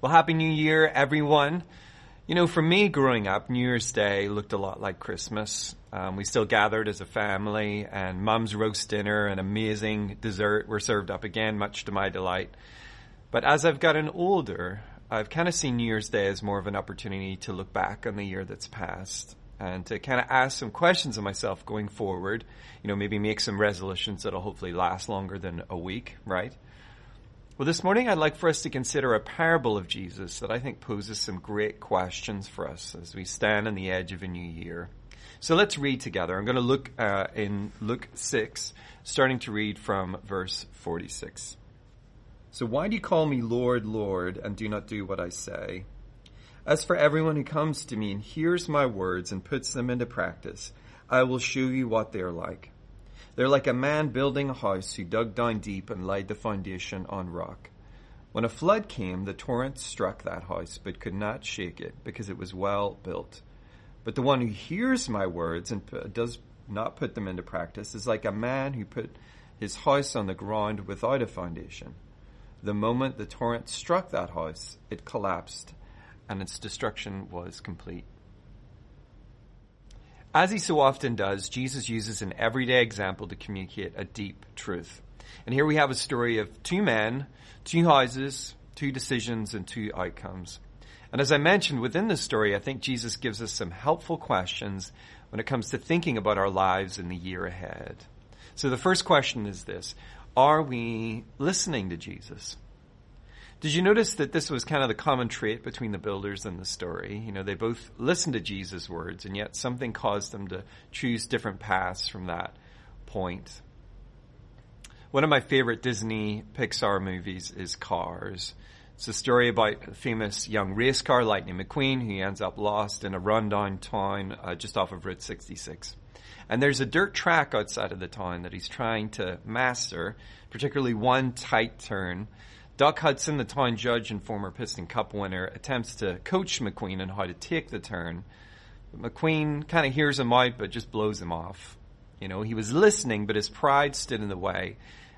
Well, Happy New Year, everyone. You know, for me growing up, New Year's Day looked a lot like Christmas. Um, we still gathered as a family, and Mum's roast dinner and amazing dessert were served up again, much to my delight. But as I've gotten older, I've kind of seen New Year's Day as more of an opportunity to look back on the year that's passed and to kind of ask some questions of myself going forward. You know, maybe make some resolutions that'll hopefully last longer than a week, right? Well, this morning I'd like for us to consider a parable of Jesus that I think poses some great questions for us as we stand on the edge of a new year. So let's read together. I'm going to look uh, in Luke 6, starting to read from verse 46. So why do you call me Lord, Lord, and do not do what I say? As for everyone who comes to me and hears my words and puts them into practice, I will show you what they are like. They're like a man building a house who dug down deep and laid the foundation on rock. When a flood came, the torrent struck that house, but could not shake it, because it was well built. But the one who hears my words and does not put them into practice is like a man who put his house on the ground without a foundation. The moment the torrent struck that house, it collapsed, and its destruction was complete. As he so often does, Jesus uses an everyday example to communicate a deep truth. And here we have a story of two men, two houses, two decisions, and two outcomes. And as I mentioned within this story, I think Jesus gives us some helpful questions when it comes to thinking about our lives in the year ahead. So the first question is this Are we listening to Jesus? Did you notice that this was kind of the common trait between the builders and the story? You know, they both listened to Jesus' words, and yet something caused them to choose different paths from that point. One of my favorite Disney Pixar movies is Cars. It's a story about a famous young race car, Lightning McQueen, who ends up lost in a rundown town uh, just off of Route 66. And there's a dirt track outside of the town that he's trying to master, particularly one tight turn Doc Hudson, the town judge and former Piston Cup winner, attempts to coach McQueen on how to take the turn. But McQueen kind of hears him out, but just blows him off. You know, he was listening, but his pride stood in the way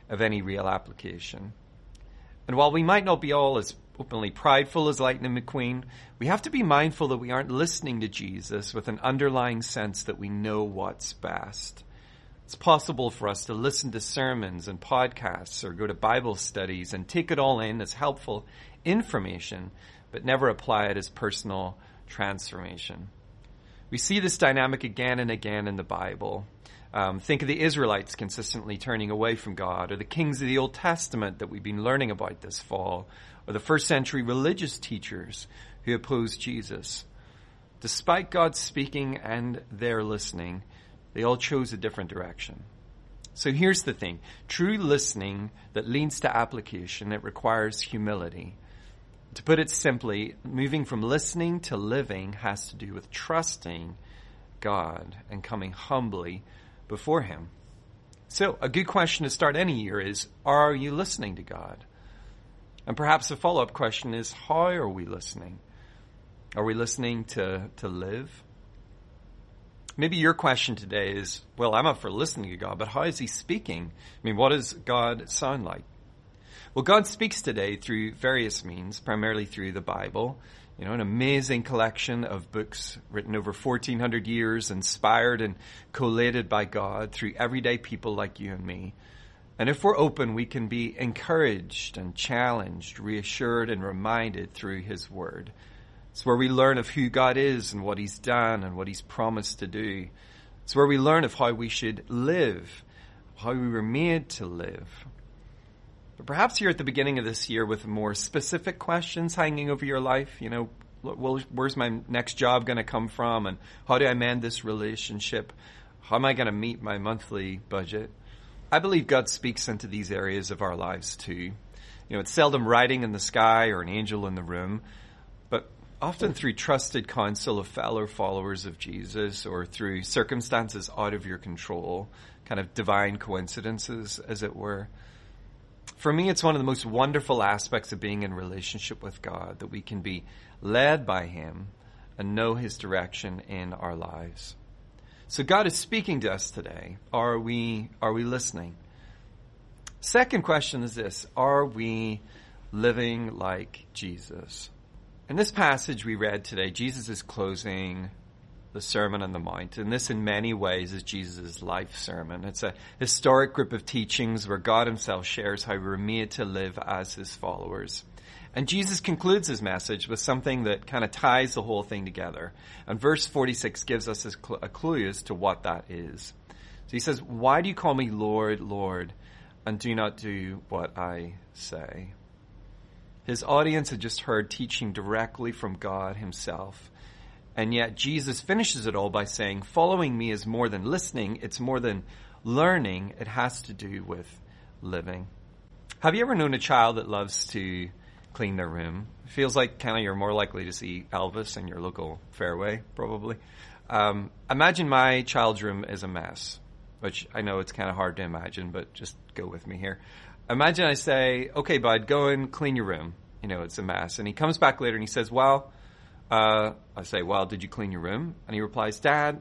of any real application. And while we might not be all as openly prideful as Lightning McQueen, we have to be mindful that we aren't listening to Jesus with an underlying sense that we know what's best. It's possible for us to listen to sermons and podcasts or go to Bible studies and take it all in as helpful information, but never apply it as personal transformation. We see this dynamic again and again in the Bible. Um, think of the Israelites consistently turning away from God, or the kings of the Old Testament that we've been learning about this fall, or the first century religious teachers who opposed Jesus. Despite God speaking and their listening, they all chose a different direction. So here's the thing. True listening that leads to application, it requires humility. To put it simply, moving from listening to living has to do with trusting God and coming humbly before Him. So a good question to start any year is, are you listening to God? And perhaps a follow-up question is, how are we listening? Are we listening to, to live? Maybe your question today is, well, I'm up for listening to God, but how is He speaking? I mean, what does God sound like? Well, God speaks today through various means, primarily through the Bible. You know, an amazing collection of books written over 1400 years, inspired and collated by God through everyday people like you and me. And if we're open, we can be encouraged and challenged, reassured and reminded through His Word. It's where we learn of who God is and what He's done and what He's promised to do. It's where we learn of how we should live, how we were made to live. But perhaps you're at the beginning of this year with more specific questions hanging over your life. You know, well, where's my next job going to come from? And how do I mend this relationship? How am I going to meet my monthly budget? I believe God speaks into these areas of our lives too. You know, it's seldom writing in the sky or an angel in the room. Often through trusted counsel of fellow followers of Jesus or through circumstances out of your control, kind of divine coincidences, as it were. For me, it's one of the most wonderful aspects of being in relationship with God that we can be led by Him and know His direction in our lives. So God is speaking to us today. Are we, are we listening? Second question is this. Are we living like Jesus? In this passage we read today, Jesus is closing the Sermon on the Mount, and this in many ways is Jesus' life sermon. It's a historic group of teachings where God himself shares how we're made to live as his followers. And Jesus concludes his message with something that kind of ties the whole thing together. And verse 46 gives us a clue as to what that is. So he says, Why do you call me Lord, Lord, and do not do what I say? His audience had just heard teaching directly from God himself. And yet Jesus finishes it all by saying, following me is more than listening. It's more than learning. It has to do with living. Have you ever known a child that loves to clean their room. It feels like kind of you're more likely to see Elvis in your local fairway, probably. Um, imagine my child's room is a mess, which I know it's kind of hard to imagine, but just go with me here. Imagine I say, okay, bud, go and clean your room. You know, it's a mess. And he comes back later and he says, well, uh, I say, well, did you clean your room? And he replies, Dad,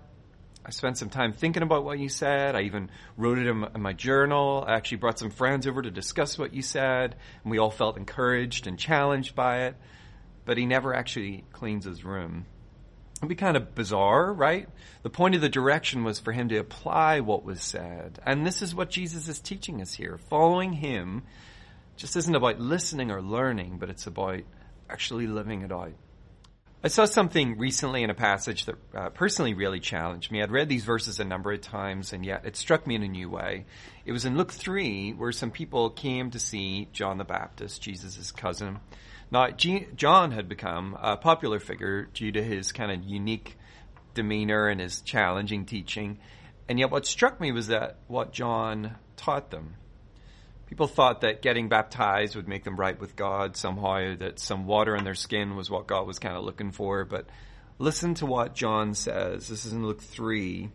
I spent some time thinking about what you said. I even wrote it in my, in my, journal. I actually brought some friends over to discuss what you said, and we all felt encouraged and challenged by it. But he never actually cleans his room. It'd be kind of bizarre, right? The point of the direction was for him to apply what was said. And this is what Jesus is teaching us here. Following him just isn't about listening or learning, but it's about actually living it out. I saw something recently in a passage that uh, personally really challenged me. I'd read these verses a number of times, and yet it struck me in a new way. It was in Luke 3, where some people came to see John the Baptist, Jesus' cousin. Now, G- John had become a popular figure due to his kind of unique demeanor and his challenging teaching. And yet, what struck me was that what John taught them People thought that getting baptized would make them right with God somehow, that some water in their skin was what God was kind of looking for. But listen to what John says. This is in Luke 3,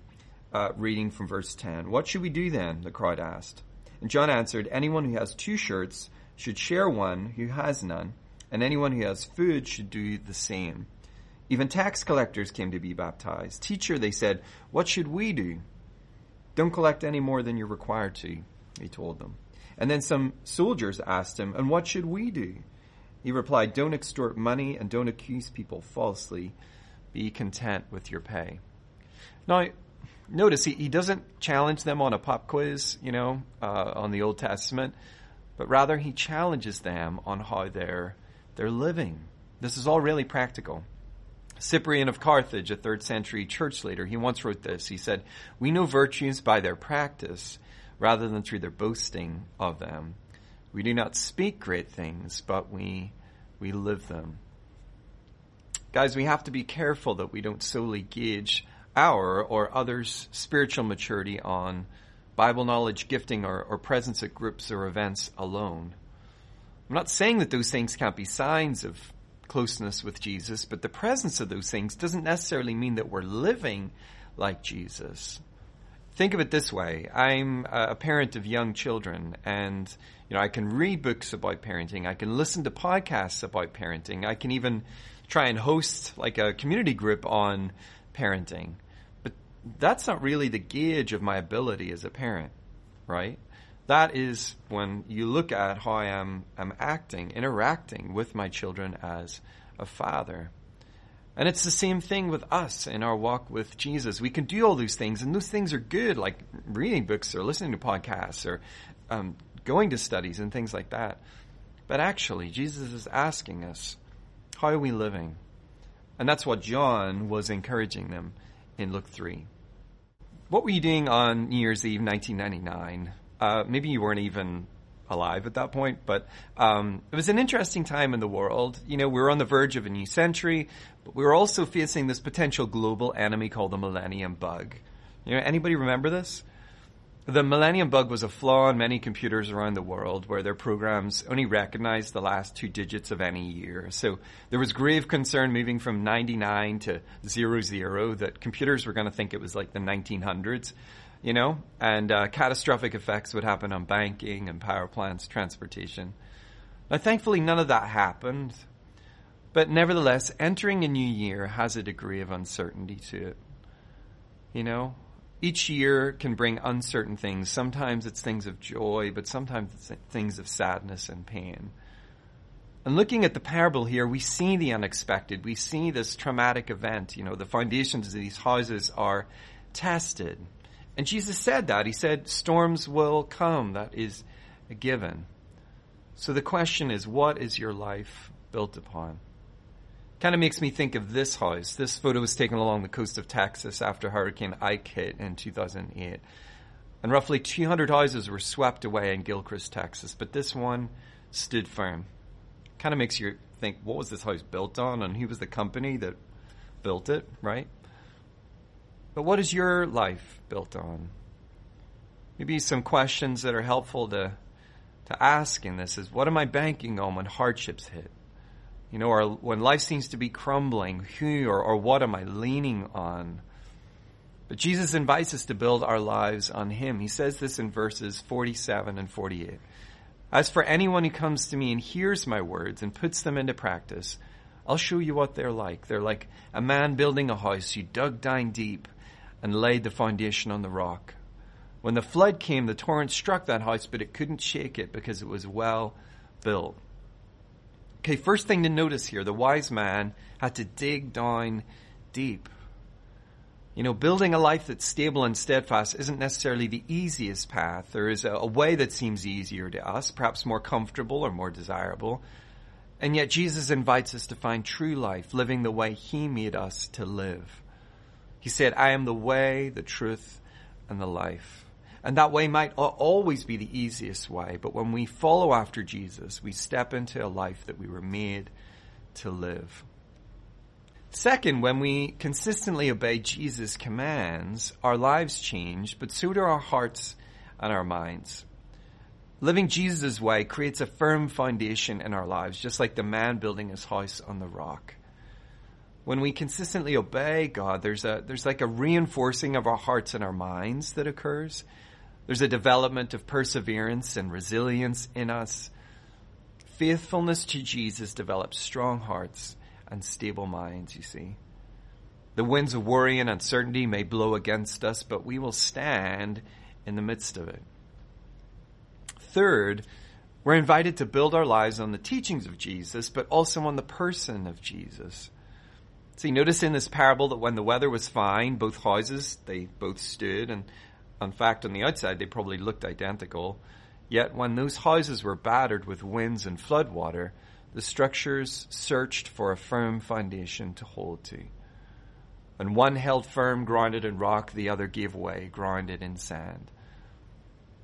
uh, reading from verse 10. What should we do then? The crowd asked. And John answered, Anyone who has two shirts should share one who has none, and anyone who has food should do the same. Even tax collectors came to be baptized. Teacher, they said, What should we do? Don't collect any more than you're required to, he told them. And then some soldiers asked him, And what should we do? He replied, Don't extort money and don't accuse people falsely. Be content with your pay. Now, notice he, he doesn't challenge them on a pop quiz, you know, uh, on the Old Testament, but rather he challenges them on how they're, they're living. This is all really practical. Cyprian of Carthage, a third century church leader, he once wrote this. He said, We know virtues by their practice rather than through their boasting of them. We do not speak great things, but we, we live them. Guys, we have to be careful that we don't solely gauge our or others' spiritual maturity on Bible knowledge, gifting, or, or presence at groups or events alone. I'm not saying that those things can't be signs of closeness with Jesus, but the presence of those things doesn't necessarily mean that we're living like Jesus. Think of it this way. I'm a parent of young children and you know i can read books about parenting. I can listen to podcasts about parenting. I can even try and host like a community group on parenting. But that's not really the gauge of my ability as a parent right that is when you look at how i am i'm acting interacting with my children as a father and it's the same thing with us in our walk with Jesus. We can do all those things, and those things are good, like reading books or listening to podcasts or um, going to studies and things like that. But actually, Jesus is asking us, how are we living? And that's what John was encouraging them in Luke 3. What were you doing on New Year's Eve 1999? Uh, maybe you weren't even alive at that point. But um, it was an interesting time in the world. You know, we were on the verge of a new century, but we were also facing this potential global enemy called the Millennium Bug. You know, anybody remember this? The Millennium Bug was a flaw in many computers around the world where their programs only recognized the last two digits of any year. So there was grave concern moving from 99 to 00 that computers were going to think it was like the 1900s, you know, and uh, catastrophic effects would happen on banking and power plants, transportation. Now, thankfully, none of that happened. But nevertheless, entering a new year has a degree of uncertainty to it. You know, each year can bring uncertain things. Sometimes it's things of joy, but sometimes it's things of sadness and pain. And looking at the parable here, we see the unexpected. We see this traumatic event. You know, the foundations of these houses are tested. And Jesus said that. He said, storms will come. That is a given. So the question is, what is your life built upon? Kind of makes me think of this house. This photo was taken along the coast of Texas after Hurricane Ike hit in 2008. And roughly 200 houses were swept away in Gilchrist, Texas, but this one stood firm. Kind of makes you think, what was this house built on and who was the company that built it, right? But what is your life built on? Maybe some questions that are helpful to, to ask in this is what am I banking on when hardships hit? You know, or when life seems to be crumbling, or, or what am I leaning on? But Jesus invites us to build our lives on Him. He says this in verses 47 and 48. As for anyone who comes to me and hears my words and puts them into practice, I'll show you what they're like. They're like a man building a house who dug down deep and laid the foundation on the rock. When the flood came, the torrent struck that house, but it couldn't shake it because it was well built. Okay, first thing to notice here the wise man had to dig down deep. You know, building a life that's stable and steadfast isn't necessarily the easiest path. There is a, a, way that seems easier to us, perhaps more comfortable or more desirable. And yet Jesus invites us to find true life, living the way He made us to live. He said, I am the way, the truth, and the life. And that way might always be the easiest way, but when we follow after Jesus, we step into a life that we were made to live. Second, when we consistently obey Jesus' commands, our lives change, but so do our hearts and our minds. Living Jesus' way creates a firm foundation in our lives, just like the man building his house on the rock. When we consistently obey God, there's a, there's like a reinforcing of our hearts and our minds that occurs. There's a development of perseverance and resilience in us. Faithfulness to Jesus develops strong hearts and stable minds, you see. The winds of worry and uncertainty may blow against us, but we will stand in the midst of it. Third, we're invited to build our lives on the teachings of Jesus, but also on the person of Jesus. See, notice in this parable that when the weather was fine, both houses, they both stood and in fact, on the outside, they probably looked identical. Yet, when those houses were battered with winds and floodwater, the structures searched for a firm foundation to hold to. And one held firm, grounded in rock, the other gave way, grounded in sand.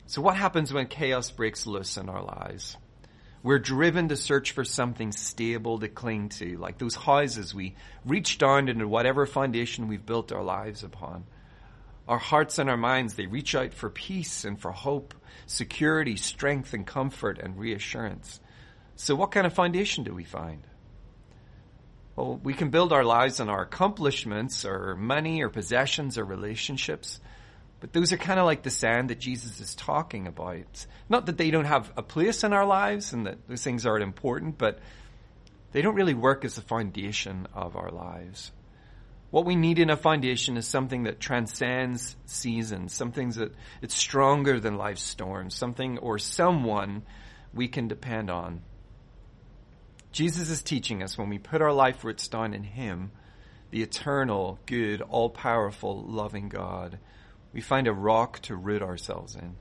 So, what happens when chaos breaks loose in our lives? We're driven to search for something stable to cling to, like those houses we reach down into whatever foundation we've built our lives upon. Our hearts and our minds, they reach out for peace and for hope, security, strength and comfort and reassurance. So what kind of foundation do we find? Well, we can build our lives on our accomplishments or money or possessions or relationships. But those are kind of like the sand that Jesus is talking about. Not that they don't have a place in our lives and that those things aren't important, but they don't really work as the foundation of our lives. What we need in a foundation is something that transcends seasons, something that it's stronger than life's storms, something or someone we can depend on. Jesus is teaching us when we put our life it's done in Him, the eternal, good, all powerful, loving God, we find a rock to root ourselves in.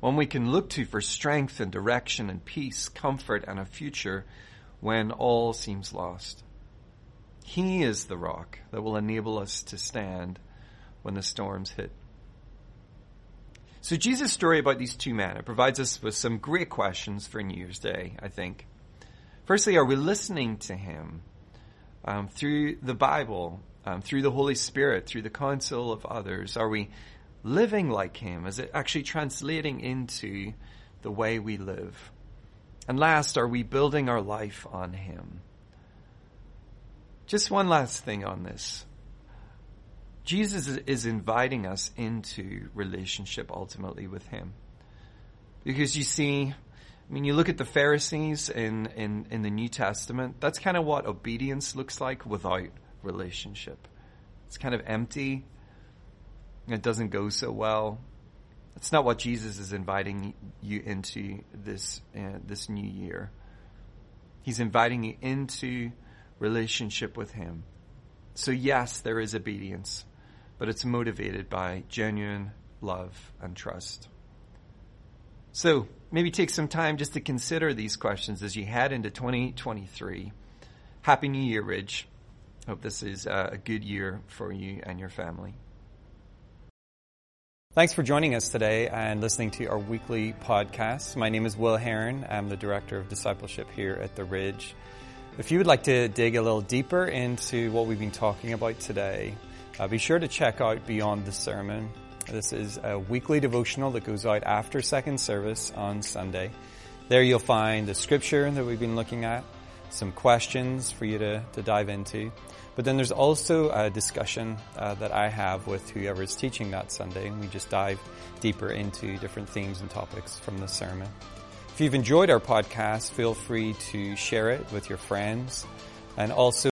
One we can look to for strength and direction and peace, comfort, and a future when all seems lost. He is the rock that will enable us to stand when the storms hit. So Jesus' story about these two men, it provides us with some great questions for New Year's Day, I think. Firstly, are we listening to him um, through the Bible, um, through the Holy Spirit, through the counsel of others? Are we living like Him? Is it actually translating into the way we live? And last, are we building our life on Him? Just one last thing on this. Jesus is inviting us into relationship ultimately with Him. Because you see, I mean, you look at the Pharisees in, in, in the New Testament, that's kind of what obedience looks like without relationship. It's kind of empty. It doesn't go so well. It's not what Jesus is inviting you into this, uh, this new year. He's inviting you into relationship with Him. So yes, there is obedience, but it's motivated by genuine love and trust. So maybe take some time just to consider these questions as you head into 2023. Happy New Year, Ridge. Hope this is a good year for you and your family. Thanks for joining us today and listening to our weekly podcast. My name is Will Herron. I'm the Director of Discipleship here at The Ridge. If you would like to dig a little deeper into what we've been talking about today, uh, be sure to check out Beyond the Sermon. This is a weekly devotional that goes out after second service on Sunday. There you'll find the scripture that we've been looking at, some questions for you to, to dive into. But then there's also a discussion uh, that I have with whoever is teaching that Sunday, and we just dive deeper into different themes and topics from the sermon. If you've enjoyed our podcast, feel free to share it with your friends and also